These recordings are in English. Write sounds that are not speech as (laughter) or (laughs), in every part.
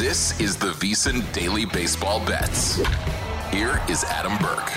This is the VSiN Daily Baseball Bets. Here is Adam Burke.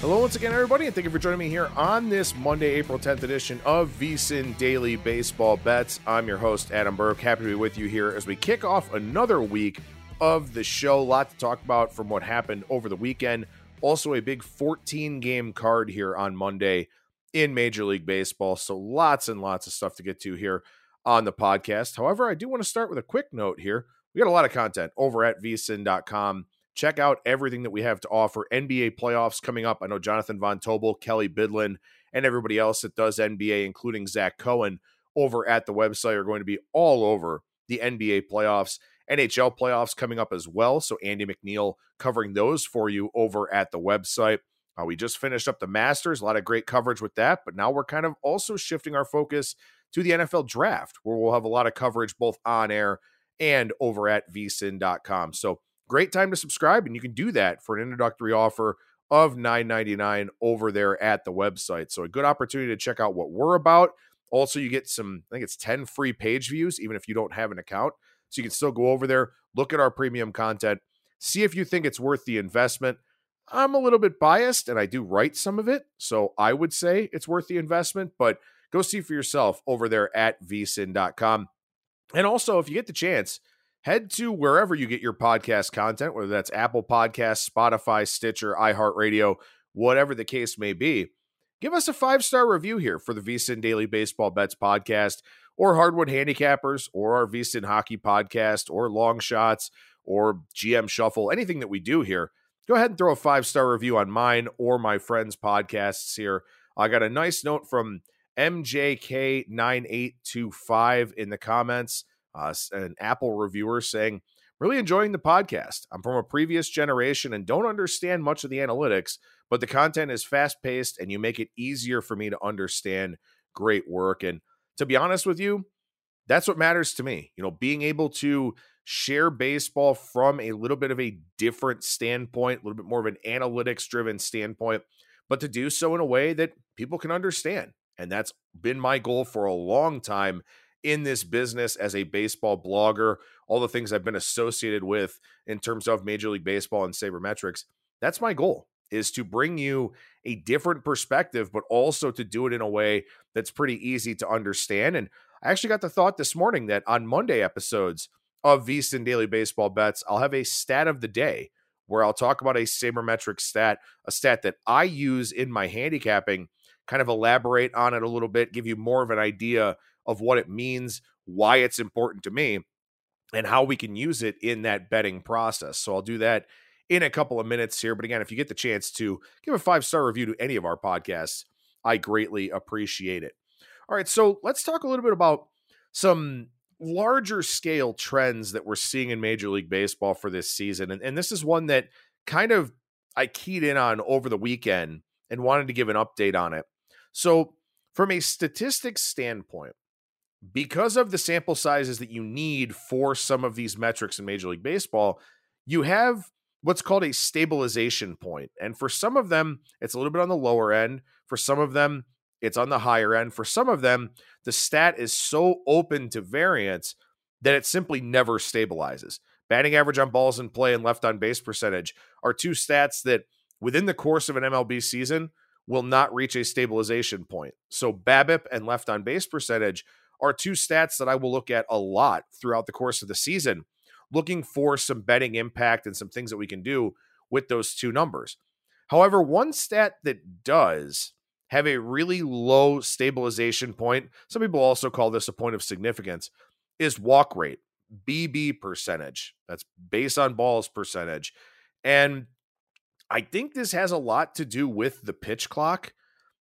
Hello, once again, everybody, and thank you for joining me here on this Monday, April 10th edition of VSiN Daily Baseball Bets. I'm your host, Adam Burke. Happy to be with you here as we kick off another week of the show. A lot to talk about from what happened over the weekend. Also, a big 14 game card here on Monday in Major League Baseball. So, lots and lots of stuff to get to here on the podcast. However, I do want to start with a quick note here. We got a lot of content over at vsin.com. Check out everything that we have to offer. NBA playoffs coming up. I know Jonathan Von Tobel, Kelley Bydlon, and everybody else that does NBA, including Zach Cohen, over at the website are going to be all over the NBA playoffs. NHL playoffs coming up as well. So Andy McNeil covering those for you over at the website. Uh, we just finished up the Masters, a lot of great coverage with that, but now we're kind of also shifting our focus to the NFL draft, where we'll have a lot of coverage both on air and over at vsin.com. So great time to subscribe, and you can do that for an introductory offer of $9.99 over there at the website. So a good opportunity to check out what we're about. Also, you get some, I think it's 10 free page views, even if you don't have an account. So you can still go over there, look at our premium content, see if you think it's worth the investment. I'm a little bit biased and I do write some of it. So I would say it's worth the investment, but go see for yourself over there at vsin.com. And also, if you get the chance, head to wherever you get your podcast content, whether that's Apple Podcasts, Spotify, Stitcher, iHeartRadio, whatever the case may be. Give us a five star review here for the VSiN Daily Baseball Bets podcast, or Hardwood Handicappers, or our VSiN Hockey podcast, or Long Shots, or GM Shuffle, anything that we do here. Go ahead and throw a five star review on mine or my friends' podcasts here. I got a nice note from MJK9825 in the comments, uh, an Apple reviewer saying, Really enjoying the podcast. I'm from a previous generation and don't understand much of the analytics, but the content is fast paced and you make it easier for me to understand great work. And to be honest with you, that's what matters to me. You know, being able to share baseball from a little bit of a different standpoint, a little bit more of an analytics driven standpoint, but to do so in a way that people can understand. And that's been my goal for a long time in this business as a baseball blogger, all the things I've been associated with in terms of Major League Baseball and sabermetrics. That's my goal is to bring you a different perspective, but also to do it in a way that's pretty easy to understand. And I actually got the thought this morning that on Monday episodes of VSiN Daily Baseball Bets, I'll have a stat of the day where I'll talk about a sabermetric stat, a stat that I use in my handicapping, kind of elaborate on it a little bit, give you more of an idea of what it means, why it's important to me, and how we can use it in that betting process. So I'll do that in a couple of minutes here. But again, if you get the chance to give a five star review to any of our podcasts, I greatly appreciate it. All right, so let's talk a little bit about some larger scale trends that we're seeing in Major League Baseball for this season. And, and this is one that kind of I keyed in on over the weekend and wanted to give an update on it. So, from a statistics standpoint, because of the sample sizes that you need for some of these metrics in Major League Baseball, you have what's called a stabilization point. And for some of them, it's a little bit on the lower end. For some of them, it's on the higher end. For some of them, the stat is so open to variance that it simply never stabilizes. Batting average on balls in play and left on base percentage are two stats that within the course of an MLB season will not reach a stabilization point. So BABIP and left on base percentage are two stats that I will look at a lot throughout the course of the season, looking for some betting impact and some things that we can do with those two numbers. However, one stat that does have a really low stabilization point, some people also call this a point of significance, is walk rate, BB percentage. That's base on balls percentage. And I think this has a lot to do with the pitch clock.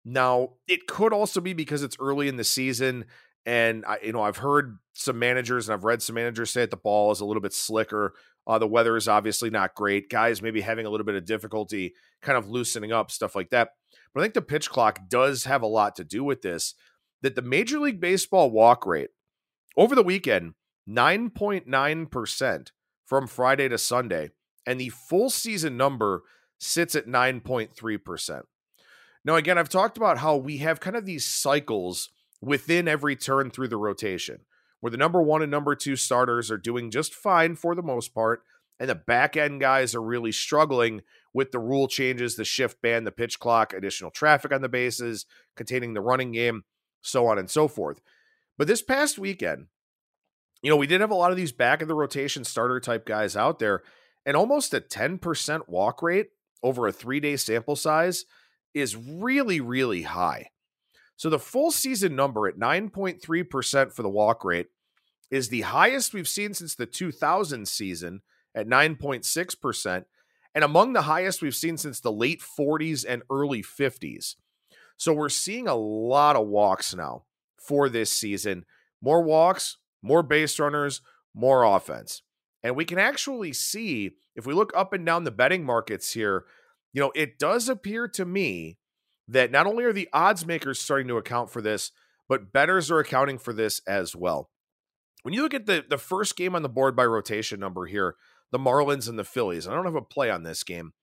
Now, it could also be because it's early in the season and I, you know, I've heard some managers and I've read some managers say that the ball is a little bit slicker. Uh, the weather is obviously not great. Guys maybe having a little bit of difficulty kind of loosening up, stuff like that. But I think the pitch clock does have a lot to do with this. That the Major League Baseball walk rate over the weekend, 9.9% from Friday to Sunday, and the full season number sits at 9.3%. Now, again, I've talked about how we have kind of these cycles within every turn through the rotation, where the number one and number two starters are doing just fine for the most part, and the back end guys are really struggling with the rule changes, the shift ban, the pitch clock, additional traffic on the bases, containing the running game, so on and so forth. But this past weekend, you know, we did have a lot of these back of the rotation starter type guys out there, and almost a 10% walk rate over a three day sample size is really, really high. So the full season number at 9.3% for the walk rate is the highest we've seen since the 2000 season at 9.6%, and among the highest we've seen since the late 40s and early 50s. So we're seeing a lot of walks now for this season. More walks, more base runners, more offense. And we can actually see, if we look up and down the betting markets here, you know, it does appear to me that not only are the odds makers starting to account for this, but bettors are accounting for this as well. When you look at the the first game on the board by rotation number here, the Marlins and the Phillies. I don't have a play on this game,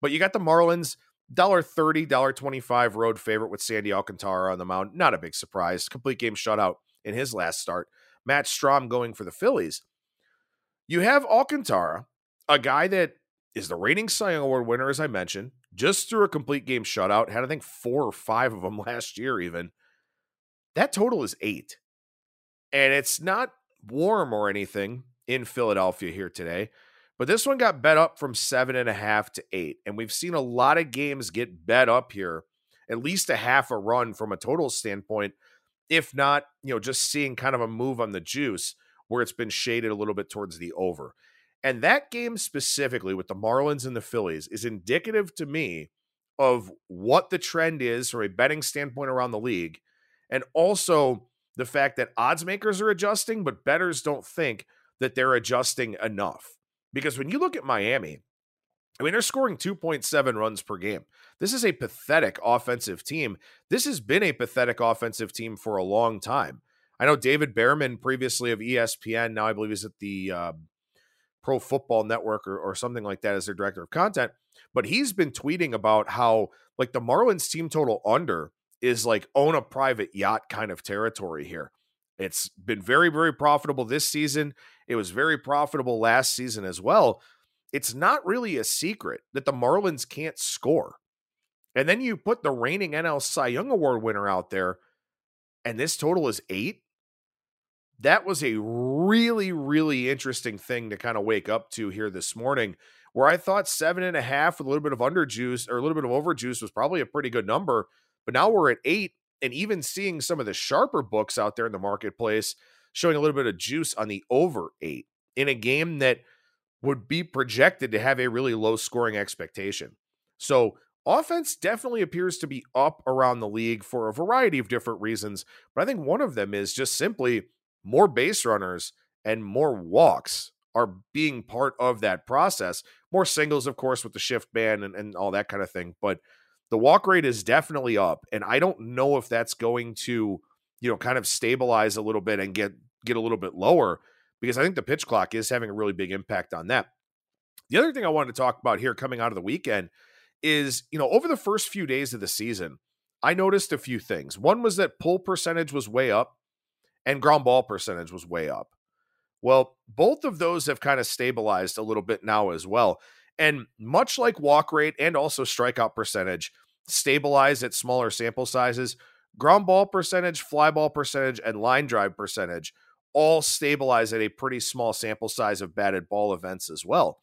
but you got the Marlins $1.30, $1.25 road favorite with Sandy Alcantara on the mound. Not a big surprise. Complete game shutout in his last start. Matt Strahm going for the Phillies. You have Alcantara, a guy that is the reigning Cy Young Award winner, as I mentioned, just threw a complete game shutout. Had I think four or five of them (laughs) last year, even. That total is eight, and it's not warm or anything in Philadelphia here today. But this one got bet up from seven and a half to eight. And we've seen a lot of games get bet up here, at least a half a run from a total standpoint, if not, you know, just seeing kind of a move on the juice where it's been shaded a little bit towards the over. And that game specifically with the Marlins and the Phillies is indicative to me of what the trend is from a betting standpoint around the league. And also the fact that odds makers are adjusting, but bettors don't think that they're adjusting enough. Because when you look at Miami, I mean, they're scoring 2.7 runs per game. This is a pathetic offensive team. This has been a pathetic offensive team for a long time. I know David Bearman, previously of ESPN, now I believe he's at the uh, Pro Football Network or, or something like that as their director of content. But he's been tweeting about how like the Marlins team total under is like own a private yacht kind of territory here. It's been very, very profitable this season. It was very profitable last season as well. It's not really a secret that the Marlins can't score. And then you put the reigning NL Cy Young Award winner out there, and this total is eight that was a really, really interesting thing to kind of wake up to here this morning, where I thought seven and a half with a little bit of under juice or a little bit of over juice was probably a pretty good number. But now we're at eight, and even seeing some of the sharper books out there in the marketplace showing a little bit of juice on the over eight in a game that would be projected to have a really low scoring expectation. So offense definitely appears to be up around the league for a variety of different reasons. But I think one of them is just simply more base runners and more walks are being part of that process. More singles, of course, with the shift ban and, and all that kind of thing. But the walk rate is definitely up. And I don't know if that's going to you know, kind of stabilize a little bit and get get a little bit lower because I think the pitch clock is having a really big impact on that. The other thing I wanted to talk about here coming out of the weekend is, you know, over the first few days of the season, I noticed a few things. One was that pull percentage was way up and ground ball percentage was way up. Well, both of those have kind of stabilized a little bit now as well. And much like walk rate and also strikeout percentage stabilize at smaller sample sizes, ground ball percentage, fly ball percentage, and line drive percentage all stabilize at a pretty small sample size of batted ball events as well.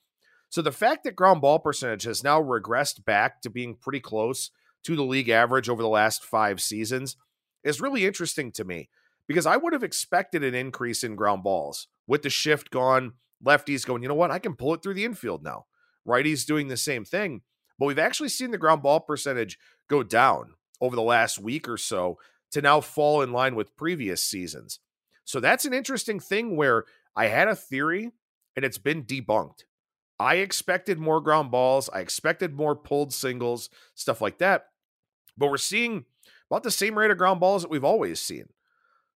So the fact that ground ball percentage has now regressed back to being pretty close to the league average over the last five seasons is really interesting to me because I would have expected an increase in ground balls with the shift gone, lefties going, you know what, I can pull it through the infield now. Righties doing the same thing. But we've actually seen the ground ball percentage go down over the last week or so to now fall in line with previous seasons. So that's an interesting thing where I had a theory and it's been debunked. I expected more ground balls, I expected more pulled singles, stuff like that. But we're seeing about the same rate of ground balls that we've always seen.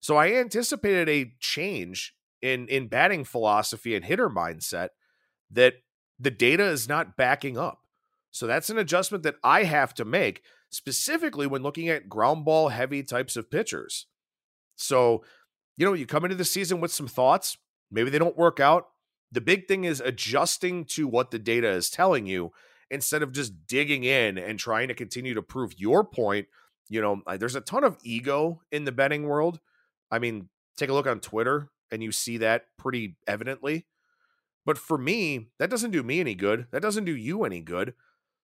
So I anticipated a change in in batting philosophy and hitter mindset that the data is not backing up. So that's an adjustment that I have to make specifically when looking at ground ball heavy types of pitchers. So, you know, you come into the season with some thoughts, maybe they don't work out. The big thing is adjusting to what the data is telling you instead of just digging in and trying to continue to prove your point. You know, there's a ton of ego in the betting world. I mean, take a look on Twitter and you see that pretty evidently. But for me, that doesn't do me any good. That doesn't do you any good.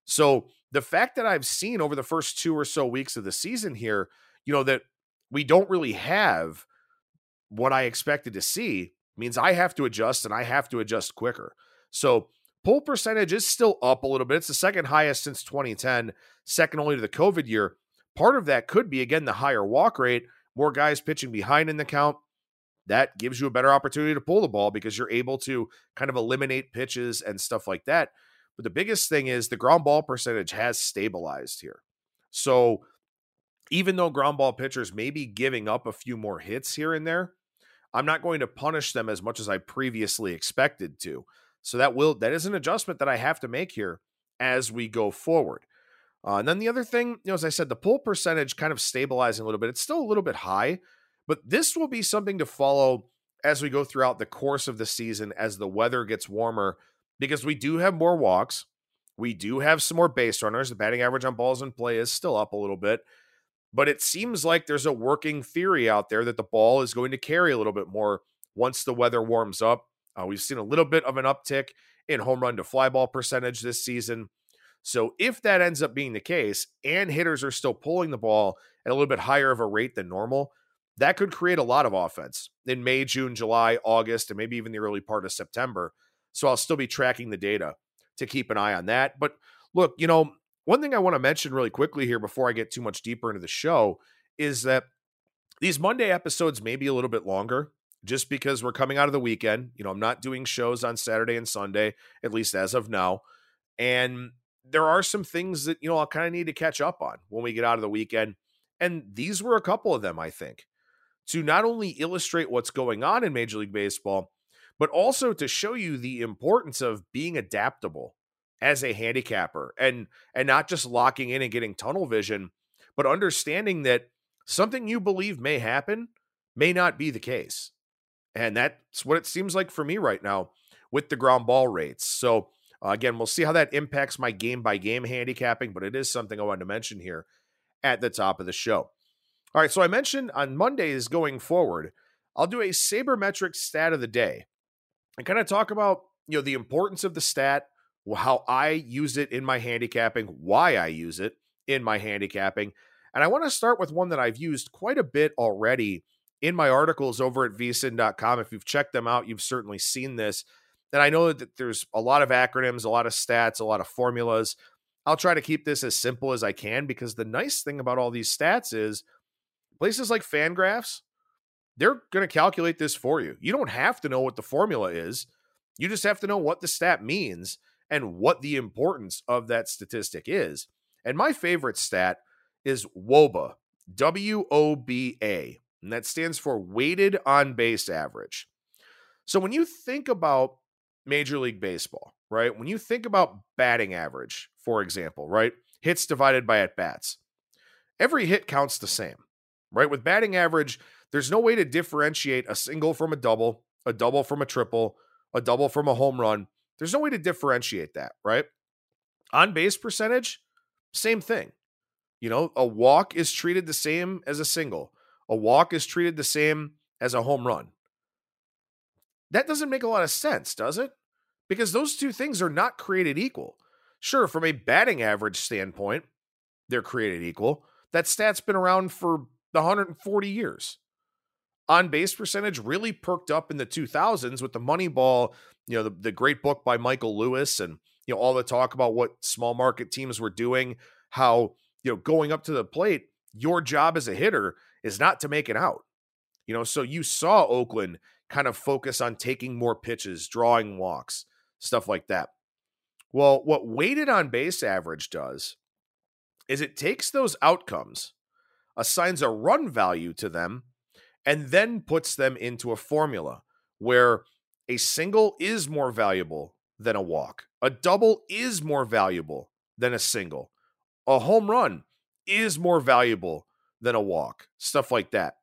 So the fact that I've seen over the first two or so weeks of the season here, you know, that we don't really have what I expected to see means I have to adjust and I have to adjust quicker. So pull percentage is still up a little bit. It's the second highest since 2010, second only to the COVID year. Part of that could be, again, the higher walk rate, more guys pitching behind in the count that gives you a better opportunity to pull the ball because you're able to kind of eliminate pitches and stuff like that. But the biggest thing is the ground ball percentage has stabilized here. So even though ground ball pitchers may be giving up a few more hits here and there, I'm not going to punish them as much as I previously expected to. So that will that is an adjustment that I have to make here as we go forward. Uh, and then the other thing, you know, as I said, the pull percentage kind of stabilizing a little bit. It's still a little bit high, but this will be something to follow as we go throughout the course of the season as the weather gets warmer, because we do have more walks. We do have some more base runners. The batting average on balls in play is still up a little bit, but it seems like there's a working theory out there that the ball is going to carry a little bit more once the weather warms up. Uh, we've seen a little bit of an uptick in home run to fly ball percentage this season. So if that ends up being the case and hitters are still pulling the ball at a little bit higher of a rate than normal, that could create a lot of offense in May, June, July, August, and maybe even the early part of September. So I'll still be tracking the data to keep an eye on that. But look, you know, one thing I want to mention really quickly here before I get too much deeper into the show is that these Monday episodes may be a little bit longer just because we're coming out of the weekend. You know, I'm not doing shows on Saturday and Sunday, at least as of now. And there are some things that, you know, I'll kind of need to catch up on when we get out of the weekend. And these were a couple of them, I think to not only illustrate what's going on in Major League Baseball, but also to show you the importance of being adaptable as a handicapper and and not just locking in and getting tunnel vision, but understanding that something you believe may happen may not be the case. And that's what it seems like for me right now with the ground ball rates. So uh, again, we'll see how that impacts my game by game handicapping, but it is something I wanted to mention here at the top of the show. All right, so I mentioned on Mondays going forward, I'll do a sabermetric stat of the day and kind of talk about you know the importance of the stat, how I use it in my handicapping, why I use it in my handicapping, and I want to start with one that I've used quite a bit already in my articles over at vsin.com. If you've checked them out, you've certainly seen this. And I know that there's a lot of acronyms, a lot of stats, a lot of formulas. I'll try to keep this as simple as I can because the nice thing about all these stats is Places like Fangraphs, they're going to calculate this for you. You don't have to know what the formula is. You just have to know what the stat means and what the importance of that statistic is. And my favorite stat is WOBA, W O B A. and that stands for weighted on base average. So when you think about Major League Baseball, right? When you think about batting average, for example, right? Hits divided by at bats, every hit counts the same, right? With batting average, there's no way to differentiate a single from a double, a double from a triple, a double from a home run. There's no way to differentiate that, right? On base percentage, same thing. You know, a walk is treated the same as a single, a walk is treated the same as a home run. That doesn't make a lot of sense, does it? Because those two things are not created equal. Sure, from a batting average standpoint, they're created equal. That stat's been around for 140 years. On base percentage really perked up in the 2000s with the Moneyball, you know, the, the great book by Michael Lewis and, you know, all the talk about what small market teams were doing, how, you know, going up to the plate, your job as a hitter is not to make it out. You know, so you saw Oakland kind of focus on taking more pitches, drawing walks, stuff like that. Well, what weighted on base average does is it takes those outcomes, assigns a run value to them, and then puts them into a formula where a single is more valuable than a walk, a double is more valuable than a single, a home run is more valuable than a walk, stuff like that.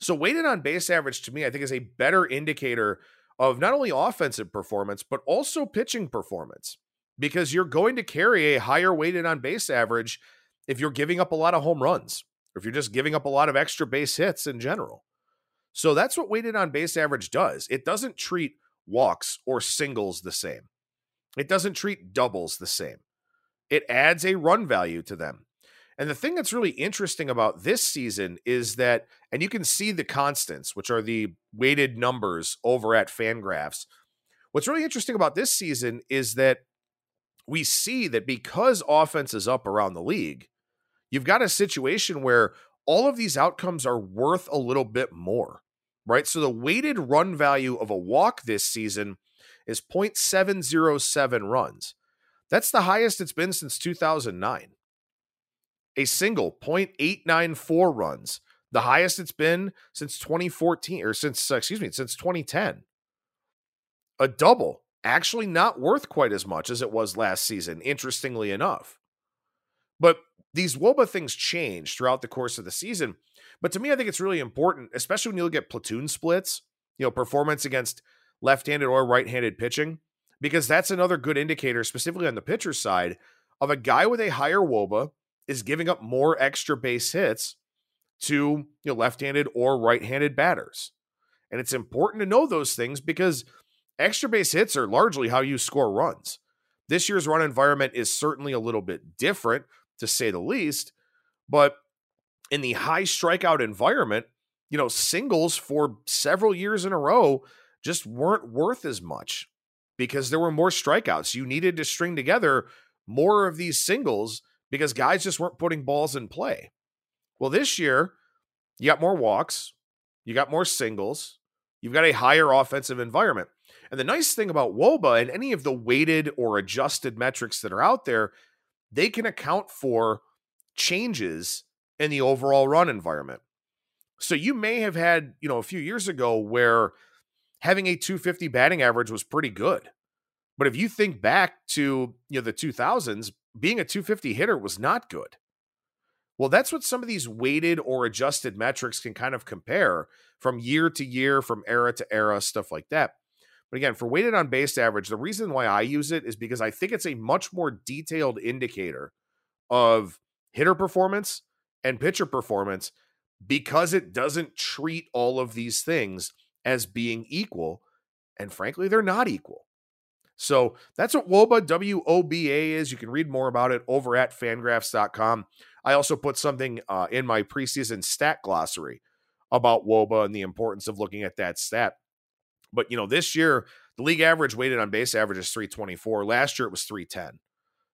So, weighted on base average to me, I think is a better indicator of not only offensive performance, but also pitching performance because you're going to carry a higher weighted on base average if you're giving up a lot of home runs or if you're just giving up a lot of extra base hits in general. So, that's what weighted on base average does. It doesn't treat walks or singles the same, it doesn't treat doubles the same. It adds a run value to them. And the thing that's really interesting about this season is that, and you can see the constants, which are the weighted numbers over at Fangraphs. What's really interesting about this season is that we see that because offense is up around the league, you've got a situation where all of these outcomes are worth a little bit more, right? So the weighted run value of a walk this season is 0.707 runs. That's the highest it's been since 2009 a single 0.894 runs, the highest it's been since 2014 or since excuse me, since 2010. A double, actually not worth quite as much as it was last season, interestingly enough. But these WOBA things change throughout the course of the season. But to me, I think it's really important, especially when you look at platoon splits, you know, performance against left-handed or right-handed pitching, because that's another good indicator, specifically on the pitcher side, of a guy with a higher WOBA is giving up more extra base hits to you know, left-handed or right-handed batters. And it's important to know those things because extra base hits are largely how you score runs. This year's run environment is certainly a little bit different, to say the least. But in the high strikeout environment, you know, singles for several years in a row just weren't worth as much because there were more strikeouts. You needed to string together more of these singles because guys just weren't putting balls in play. Well, this year, you got more walks, you got more singles, you've got a higher offensive environment. And the nice thing about WOBA and any of the weighted or adjusted metrics that are out there, they can account for changes in the overall run environment. So you may have had, you know, a few years ago where having a 250 batting average was pretty good. But if you think back to, you know, the 2000s, being a 250 hitter was not good. Well, that's what some of these weighted or adjusted metrics can kind of compare from year to year, from era to era, stuff like that. But again, for weighted on base average, the reason why I use it is because I think it's a much more detailed indicator of hitter performance and pitcher performance because it doesn't treat all of these things as being equal. And frankly, they're not equal. So that's what WOBA, W O B A is. You can read more about it over at fangraphs.com. I also put something uh, in my preseason stat glossary about WOBA and the importance of looking at that stat. But, you know, this year, the league average weighted on base average is 324. Last year, it was 310.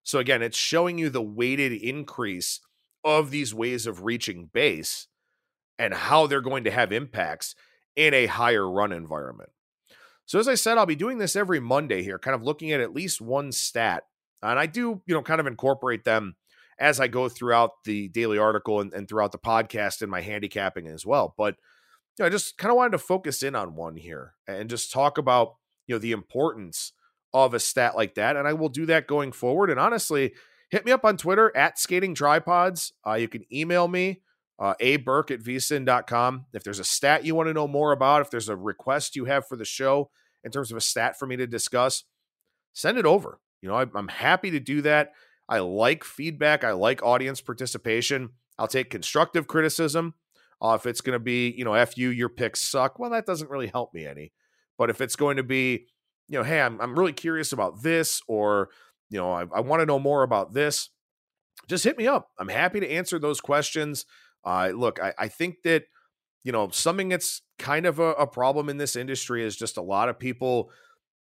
So, again, it's showing you the weighted increase of these ways of reaching base and how they're going to have impacts in a higher run environment. So as I said, I'll be doing this every Monday here, kind of looking at at least one stat. And I do, you know, kind of incorporate them as I go throughout the daily article and, and throughout the podcast and my handicapping as well. But you know, I just kind of wanted to focus in on one here and just talk about, you know, the importance of a stat like that. And I will do that going forward. And honestly, hit me up on Twitter at skating tripods. Uh, you can email me, uh, a burke at vsin.com. If there's a stat you want to know more about, if there's a request you have for the show in terms of a stat for me to discuss, send it over. You know, I'm happy to do that. I like feedback. I like audience participation. I'll take constructive criticism. Uh, if it's going to be, you know, F you, your picks suck, well, that doesn't really help me any. But if it's going to be, you know, hey, I'm, I'm really curious about this, or, you know, I, I want to know more about this, just hit me up. I'm happy to answer those questions. Uh, look, I, I think that, you know, something that's kind of a, a problem in this industry is just a lot of people,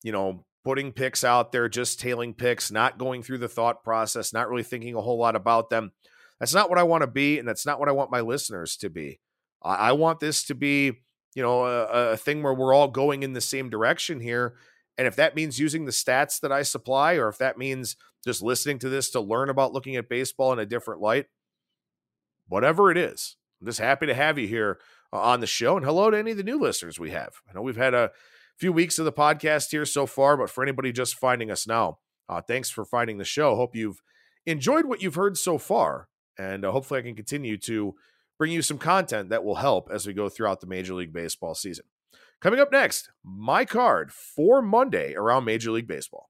you know, putting picks out there, just tailing picks, not going through the thought process, not really thinking a whole lot about them. That's not what I want to be, and that's not what I want my listeners to be. I, I want this to be, you know, a, a thing where we're all going in the same direction here. And if that means using the stats that I supply, or if that means just listening to this to learn about looking at baseball in a different light, whatever it is, I'm just happy to have you here on the show. And hello to any of the new listeners we have. I know we've had a few weeks of the podcast here so far, but for anybody just finding us now, uh, thanks for finding the show. Hope you've enjoyed what you've heard so far, and uh, hopefully I can continue to bring you some content that will help as we go throughout the Major League Baseball season. Coming up next, my card for Monday around Major League Baseball.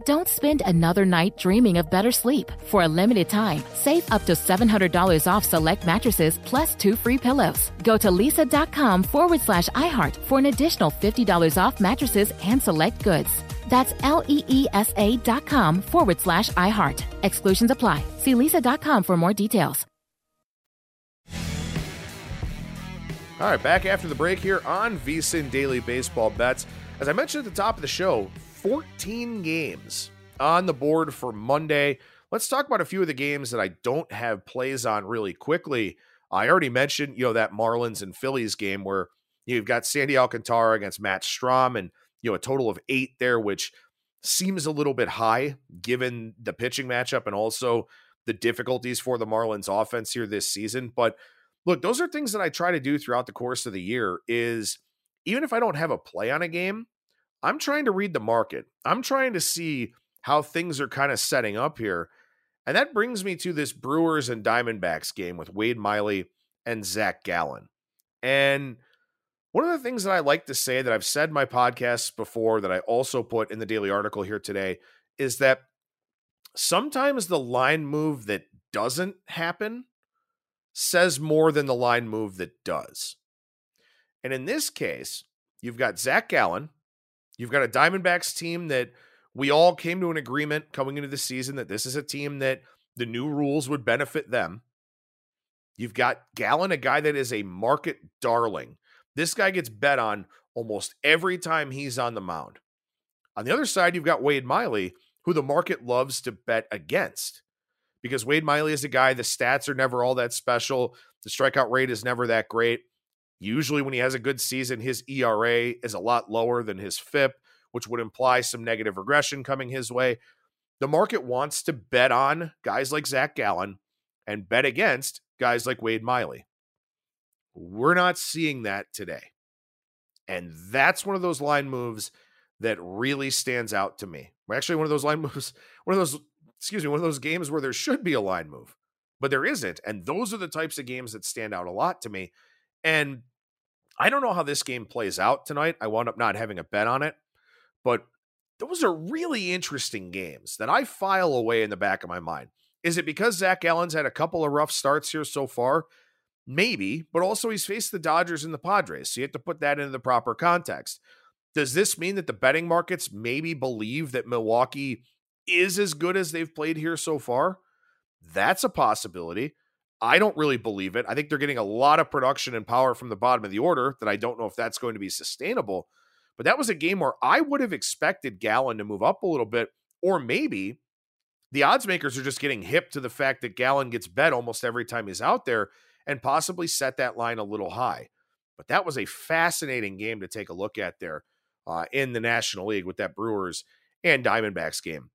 Don't spend another night dreaming of better sleep. For a limited time, save up to $700 off select mattresses plus two free pillows. Go to leesa.com forward slash iHeart for an additional $50 off mattresses and select goods. That's L E E S A dot com forward slash iHeart. Exclusions apply. See leesa.com for more details. All right, back after the break here on VSIN Daily Baseball Bets. As I mentioned at the top of the show, 14 games on the board for Monday. Let's talk about a few of the games that I don't have plays on really quickly. I already mentioned, you know, that Marlins and Phillies game where you've got Sandy Alcantara against Matt Strahm and, you know, a total of eight there, which seems a little bit high given the pitching matchup and also the difficulties for the Marlins offense here this season. But look, those are things that I try to do throughout the course of the year is even if I don't have a play on a game, I'm trying to read the market. I'm trying to see how things are kind of setting up here. And that brings me to this Brewers and Diamondbacks game with Wade Miley and Zach Gallen. And one of the things that I like to say that I've said in my podcasts before, that I also put in the daily article here today, is that sometimes the line move that doesn't happen says more than the line move that does. And in this case, you've got Zach Gallen, you've got a Diamondbacks team that we all came to an agreement coming into the season that this is a team that the new rules would benefit them. You've got Gallen, a guy that is a market darling. This guy gets bet on almost every time he's on the mound. On the other side, you've got Wade Miley, who the market loves to bet against because Wade Miley is a guy, the stats are never all that special. The strikeout rate is never that great. Usually, when he has a good season, his ERA is a lot lower than his FIP, which would imply some negative regression coming his way. The market wants to bet on guys like Zach Gallen and bet against guys like Wade Miley. We're not seeing that today. And that's one of those line moves that really stands out to me. Actually, one of those line (laughs) moves, one of those, excuse me, one of those games where there should be a line move, but there isn't. And those are the types of games that stand out a lot to me. And I don't know how this game plays out tonight. I wound up not having a bet on it, but those are really interesting games that I file away in the back of my mind. Is it because Zach Gallen's had a couple of rough starts here so far? Maybe, but also he's faced the Dodgers and the Padres. So you have to put that into the proper context. Does this mean that the betting markets maybe believe that Milwaukee is as good as they've played here so far? That's a possibility. I don't really believe it. I think they're getting a lot of production and power from the bottom of the order that I don't know if that's going to be sustainable. But that was a game where I would have expected Gallen to move up a little bit, or maybe the odds makers are just getting hip to the fact that Gallen gets bet almost every time he's out there and possibly set that line a little high. But that was a fascinating game to take a look at there uh, in the National League with that Brewers and Diamondbacks game.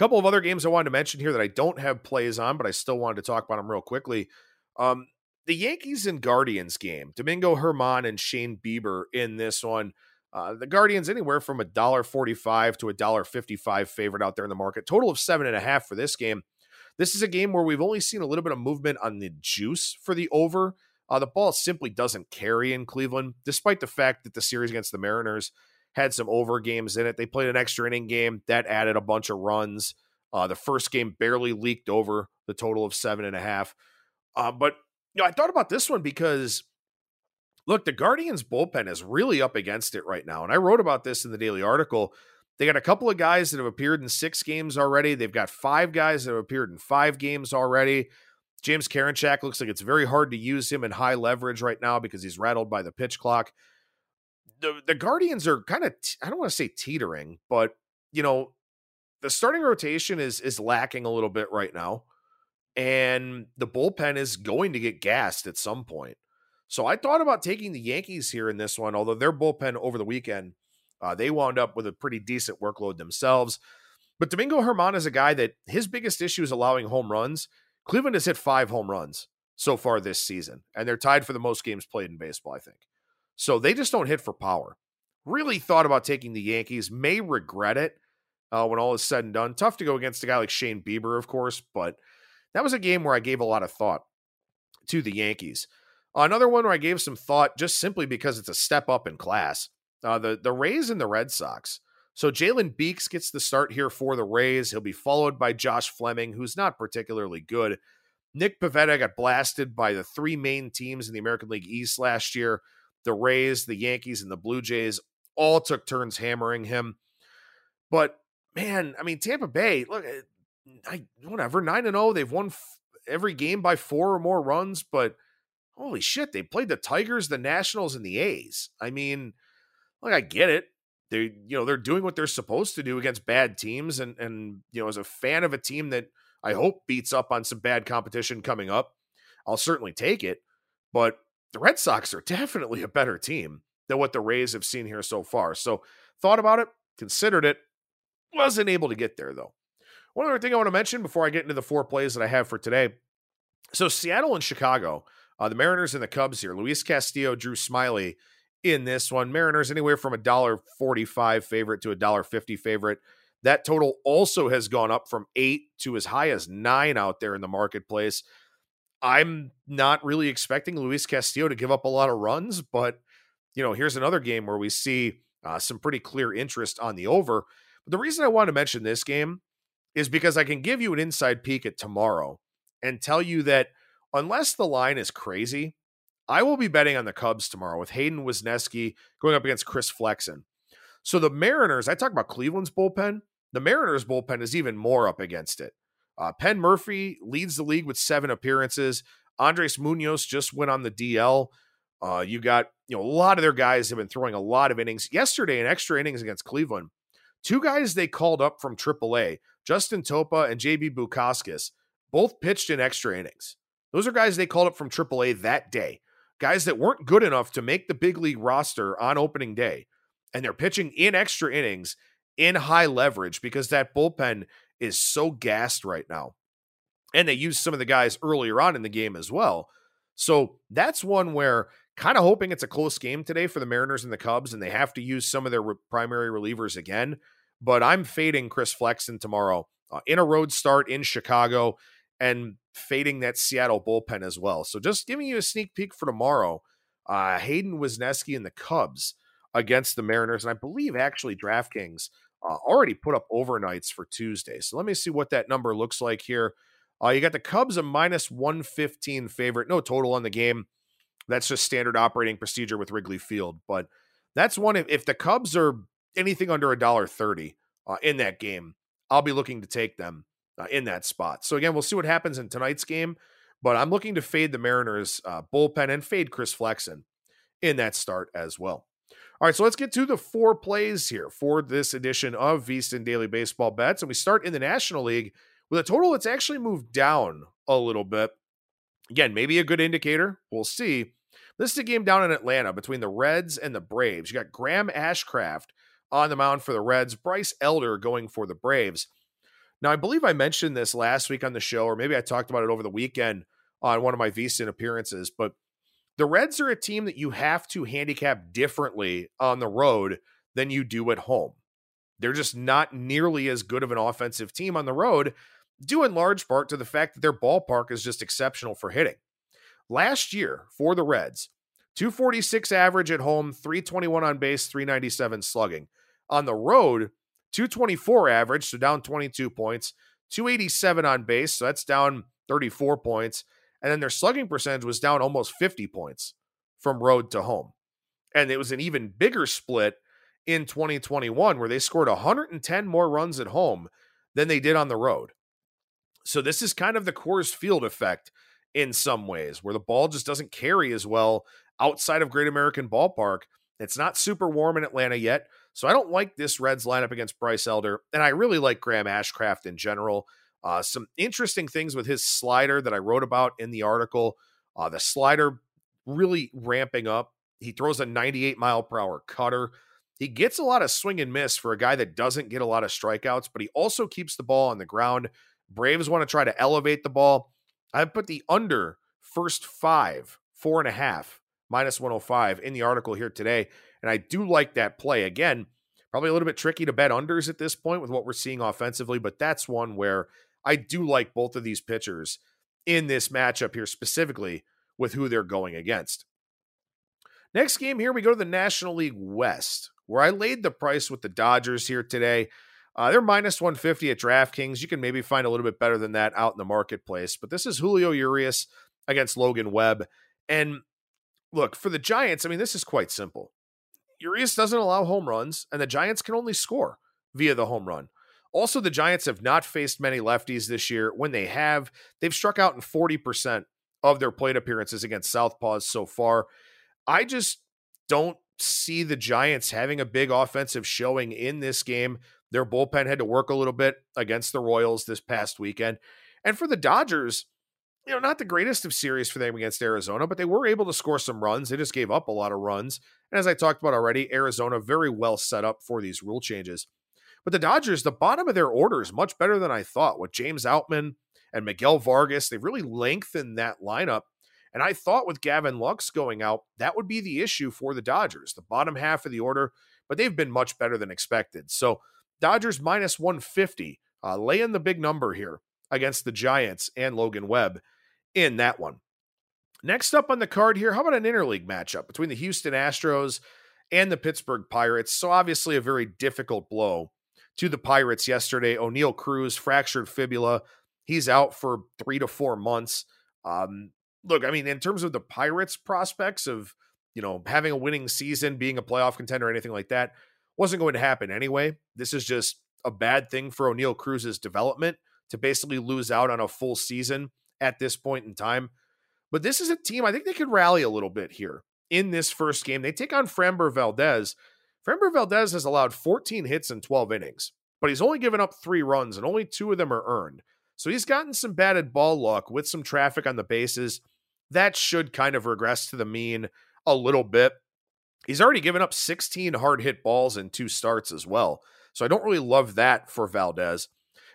Couple of other games I wanted to mention here that I don't have plays on, but I still wanted to talk about them real quickly. Um, the Yankees and Guardians game, Domingo Germán and Shane Bieber in this one. Uh, the Guardians anywhere from a dollar forty-five to a dollar fifty-five favorite out there in the market. Total of seven and a half for this game. This is a game where we've only seen a little bit of movement on the juice for the over. Uh, the ball simply doesn't carry in Cleveland, despite the fact that the series against the Mariners had some over games in it. They played an extra inning game that added a bunch of runs. Uh, the first game barely leaked over the total of seven and a half. Uh, but you know, I thought about this one because look, the Guardians bullpen is really up against it right now. And I wrote about this in the daily article. They got a couple of guys that have appeared in six games already. They've got five guys that have appeared in five games already. James Karinchak looks like it's very hard to use him in high leverage right now because he's rattled by the pitch clock. The the Guardians are kind of I don't want to say teetering, but you know, the starting rotation is is lacking a little bit right now. And the bullpen is going to get gassed at some point. So I thought about taking the Yankees here in this one, although their bullpen over the weekend, uh, they wound up with a pretty decent workload themselves. But Domingo Germán is a guy that his biggest issue is allowing home runs. Cleveland has hit five home runs so far this season, and they're tied for the most games played in baseball, I think. So they just don't hit for power. Really thought about taking the Yankees, may regret it uh, when all is said and done. Tough to go against a guy like Shane Bieber, of course, but that was a game where I gave a lot of thought to the Yankees. Another one where I gave some thought just simply because it's a step up in class. Uh, the the Rays and the Red Sox. So Jalen Beeks gets the start here for the Rays. He'll be followed by Josh Fleming, who's not particularly good. Nick Pivetta got blasted by the three main teams in the American League East last year. The Rays, the Yankees, and the Blue Jays all took turns hammering him. But man, I mean, Tampa Bay, look, eh, I, whatever, 9 and 0, they've won f- every game by four or more runs, but holy shit, they played the Tigers, the Nationals, and the A's. I mean, like, I get it they you know they're doing what they're supposed to do against bad teams and and you know as a fan of a team that I hope beats up on some bad competition coming up I'll certainly take it but the Red Sox are definitely a better team than what the Rays have seen here so far so thought about it considered it wasn't able to get there though one other thing I want to mention before I get into the four plays that I have for today so Seattle and Chicago uh, the Mariners and the Cubs here Luis Castillo Drew Smyly in this one. Mariners anywhere from a dollar forty-five favorite to a dollar fifty favorite. That total also has gone up from eight to as high as nine out there in the marketplace. I'm not really expecting Luis Castillo to give up a lot of runs, but you know, here's another game where we see uh, some pretty clear interest on the over. But the reason I want to mention this game is because I can give you an inside peek at tomorrow and tell you that unless the line is crazy, I will be betting on the Cubs tomorrow with Hayden Wesneski going up against Chris Flexen. So the Mariners, I talk about Cleveland's bullpen. The Mariners bullpen is even more up against it. Uh, Penn Murphy leads the league with seven appearances. Andres Munoz just went on the DL. Uh, you got you know a lot of their guys have been throwing a lot of innings. Yesterday, in extra innings against Cleveland, Two guys they called up from AAA, Justin Topa and JB Bukauskas, both pitched in extra innings. Those are guys they called up from AAA that day. Guys that weren't good enough to make the big league roster on opening day. And they're pitching in extra innings in high leverage because that bullpen is so gassed right now. And they used some of the guys earlier on in the game as well. So that's one where kind of hoping it's a close game today for the Mariners and the Cubs, and they have to use some of their re- primary relievers again. But I'm fading Chris Flexen tomorrow uh, in a road start in Chicago and fading that Seattle bullpen as well. So just giving you a sneak peek for tomorrow. Uh, Hayden Wesneski and the Cubs against the Mariners, and I believe actually DraftKings uh, already put up overnights for Tuesday. So let me see what that number looks like here. Uh, you got the Cubs a minus 115 favorite, no total on the game. That's just standard operating procedure with Wrigley Field. But that's one. If, if the Cubs are anything under a dollar thirty uh, in that game, I'll be looking to take them uh, in that spot. So again, we'll see what happens in tonight's game. But I'm looking to fade the Mariners uh, bullpen and fade Chris Flexen in that start as well. All right, so let's get to the four plays here for this edition of VSiN Daily Baseball Bets. And we start in the National League with a total that's actually moved down a little bit. Again, maybe a good indicator. We'll see. This is a game down in Atlanta between the Reds and the Braves. You got Graham Ashcraft on the mound for the Reds, Bryce Elder going for the Braves. Now, I believe I mentioned this last week on the show, or maybe I talked about it over the weekend on one of my VSiN appearances, but the Reds are a team that you have to handicap differently on the road than you do at home. They're just not nearly as good of an offensive team on the road, due in large part to the fact that their ballpark is just exceptional for hitting. Last year for the Reds, 246 average at home, 321 on base, 397 slugging. On the road, 224 average, so down 22 points, 287 on base, so that's down 34 points, and then their slugging percentage was down almost 50 points from road to home. And it was an even bigger split in 2021 where they scored 110 more runs at home than they did on the road. So this is kind of the Coors Field effect in some ways where the ball just doesn't carry as well outside of Great American Ballpark. It's not super warm in Atlanta yet. So I don't like this Reds lineup against Bryce Elder. And I really like Graham Ashcraft in general. Uh, some interesting things with his slider that I wrote about in the article. Uh, the slider really ramping up. He throws a 98 mile per hour cutter. He gets a lot of swing and miss for a guy that doesn't get a lot of strikeouts, but he also keeps the ball on the ground. Braves want to try to elevate the ball. I put the under first five, four and a half, minus 105 in the article here today. And I do like that play. Again, probably a little bit tricky to bet unders at this point with what we're seeing offensively, but that's one where I do like both of these pitchers in this matchup here, specifically with who they're going against. Next game here, we go to the National League West, where I laid the price with the Dodgers here today. Uh, they're minus 150 at DraftKings. You can maybe find a little bit better than that out in the marketplace. But this is Julio Urias against Logan Webb. And look, for the Giants, I mean, this is quite simple. Urias doesn't allow home runs, and the Giants can only score via the home run. Also, the Giants have not faced many lefties this year. When they have, they've struck out in 40% of their plate appearances against Southpaws so far. I just don't see the Giants having a big offensive showing in this game. Their bullpen had to work a little bit against the Royals this past weekend. And for the Dodgers, you know, not the greatest of series for them against Arizona, but they were able to score some runs. They just gave up a lot of runs. And as I talked about already, Arizona very well set up for these rule changes. But the Dodgers, the bottom of their order is much better than I thought with James Outman and Miguel Vargas. They've really lengthened that lineup. And I thought with Gavin Lux going out, that would be the issue for the Dodgers, the bottom half of the order, but they've been much better than expected. So Dodgers minus 150, uh, laying the big number here against the Giants and Logan Webb in that one. Next up on the card here, how about an interleague matchup between the Houston Astros and the Pittsburgh Pirates? So obviously a very difficult blow to the Pirates yesterday. Oneil Cruz fractured fibula. He's out for three to four months. Um, look, I mean, in terms of the Pirates' prospects of you know having a winning season, being a playoff contender, anything like that, wasn't going to happen anyway. This is just a bad thing for Oneil Cruz's development to basically lose out on a full season at this point in time. But this is a team I think they could rally a little bit here in this first game. They take on Framber Valdez, Framber Valdez has allowed 14 hits in 12 innings, but he's only given up three runs, and only two of them are earned. So he's gotten some batted ball luck with some traffic on the bases. That should kind of regress to the mean a little bit. He's already given up 16 hard hit balls in two starts as well. So I don't really love that for Valdez.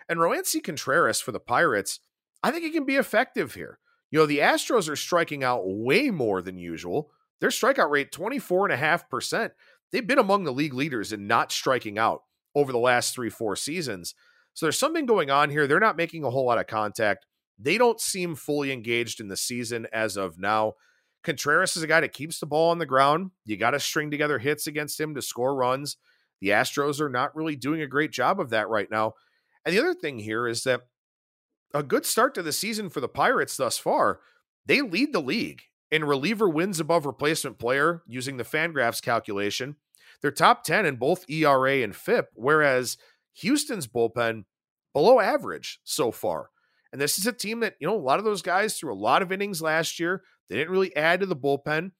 And Roansy Contreras for the Pirates, I think he can be effective here. You know, the Astros are striking out way more than usual. Their strikeout rate, 24.5%. They've been among the league leaders in not striking out over the last three, four seasons. So there's something going on here. They're not making a whole lot of contact. They don't seem fully engaged in the season as of now. Contreras is a guy that keeps the ball on the ground. You got to string together hits against him to score runs. The Astros are not really doing a great job of that right now. And the other thing here is that a good start to the season for the Pirates thus far, they lead the league in reliever wins above replacement player using the Fangraphs calculation. They're top 10 in both ERA and FIP, whereas Houston's bullpen below average so far. And this is a team that, you know, a lot of those guys threw a lot of innings last year. They didn't really add to the bullpen.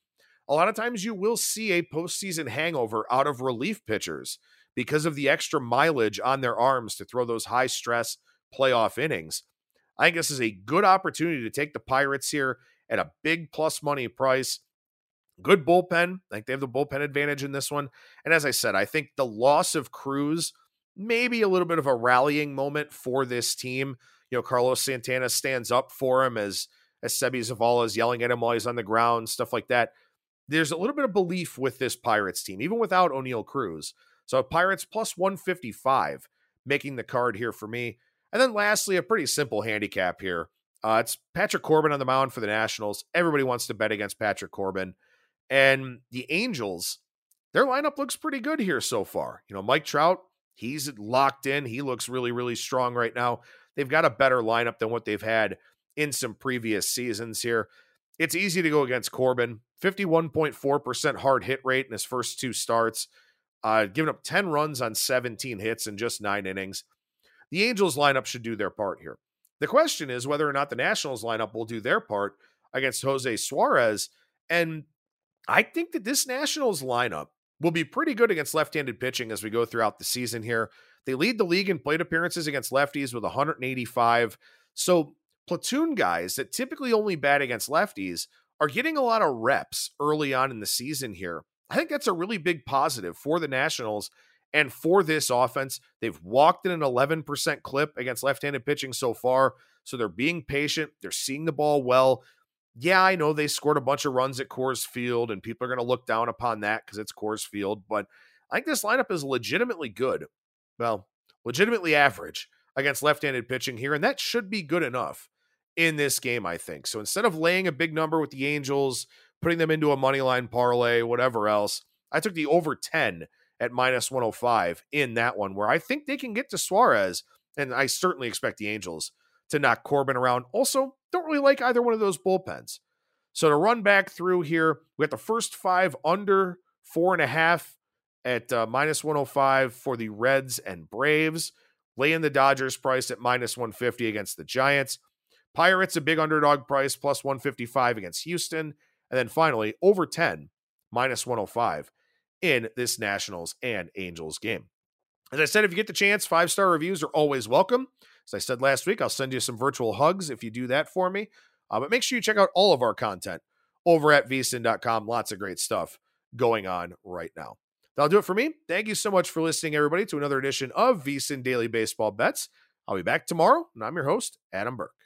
A lot of times you will see a postseason hangover out of relief pitchers because of the extra mileage on their arms to throw those high stress playoff innings. I think this is a good opportunity to take the Pirates here at a big plus money price. Good bullpen. I think they have the bullpen advantage in this one. And as I said, I think the loss of Cruz, maybe a little bit of a rallying moment for this team. You know, Carlos Santana stands up for him as as Seby Zavala is yelling at him while he's on the ground, stuff like that. There's a little bit of belief with this Pirates team, even without Oneil Cruz. So Pirates plus 155 making the card here for me. And then lastly, a pretty simple handicap here. Uh, it's Patrick Corbin on the mound for the Nationals. Everybody wants to bet against Patrick Corbin. And the Angels, their lineup looks pretty good here so far. You know, Mike Trout, he's locked in. He looks really, really strong right now. They've got a better lineup than what they've had in some previous seasons here. It's easy to go against Corbin. 51.4% hard hit rate in his first two starts, uh, giving up 10 runs on 17 hits in just nine innings. The Angels lineup should do their part here. The question is whether or not the Nationals lineup will do their part against Jose Suarez. And I think that this Nationals lineup will be pretty good against left handed pitching as we go throughout the season here. They lead the league in plate appearances against lefties with 185. So, platoon guys that typically only bat against lefties are getting a lot of reps early on in the season here. I think that's a really big positive for the Nationals and for this offense. They've walked in an 11% clip against left handed pitching so far. So they're being patient, they're seeing the ball well yeah, I know they scored a bunch of runs at Coors Field, and people are going to look down upon that because it's Coors Field. But I think this lineup is legitimately good. Well, legitimately average against left handed pitching here, and that should be good enough in this game, I think. So instead of laying a big number with the Angels, putting them into a money line parlay, whatever else, I took the over 10 at minus 105 in that one, where I think they can get to Suarez, and I certainly expect the Angels to knock Corbin around. Also, don't really like either one of those bullpens. So to run back through here, we got the first five under four and a half at uh, minus 105 for the Reds and Braves. Laying the Dodgers price at minus 150 against the Giants. Pirates, a big underdog price, plus 155 against Houston. And then finally, over 10, minus 105 in this Nationals and Angels game. As I said, if you get the chance, five star reviews are always welcome. As I said last week, I'll send you some virtual hugs if you do that for me. Uh, but make sure you check out all of our content over at vsin.com. Lots of great stuff going on right now. That'll do it for me. Thank you so much for listening, everybody, to another edition of VSIN Daily Baseball Bets. I'll be back tomorrow, and I'm your host, Adam Burke.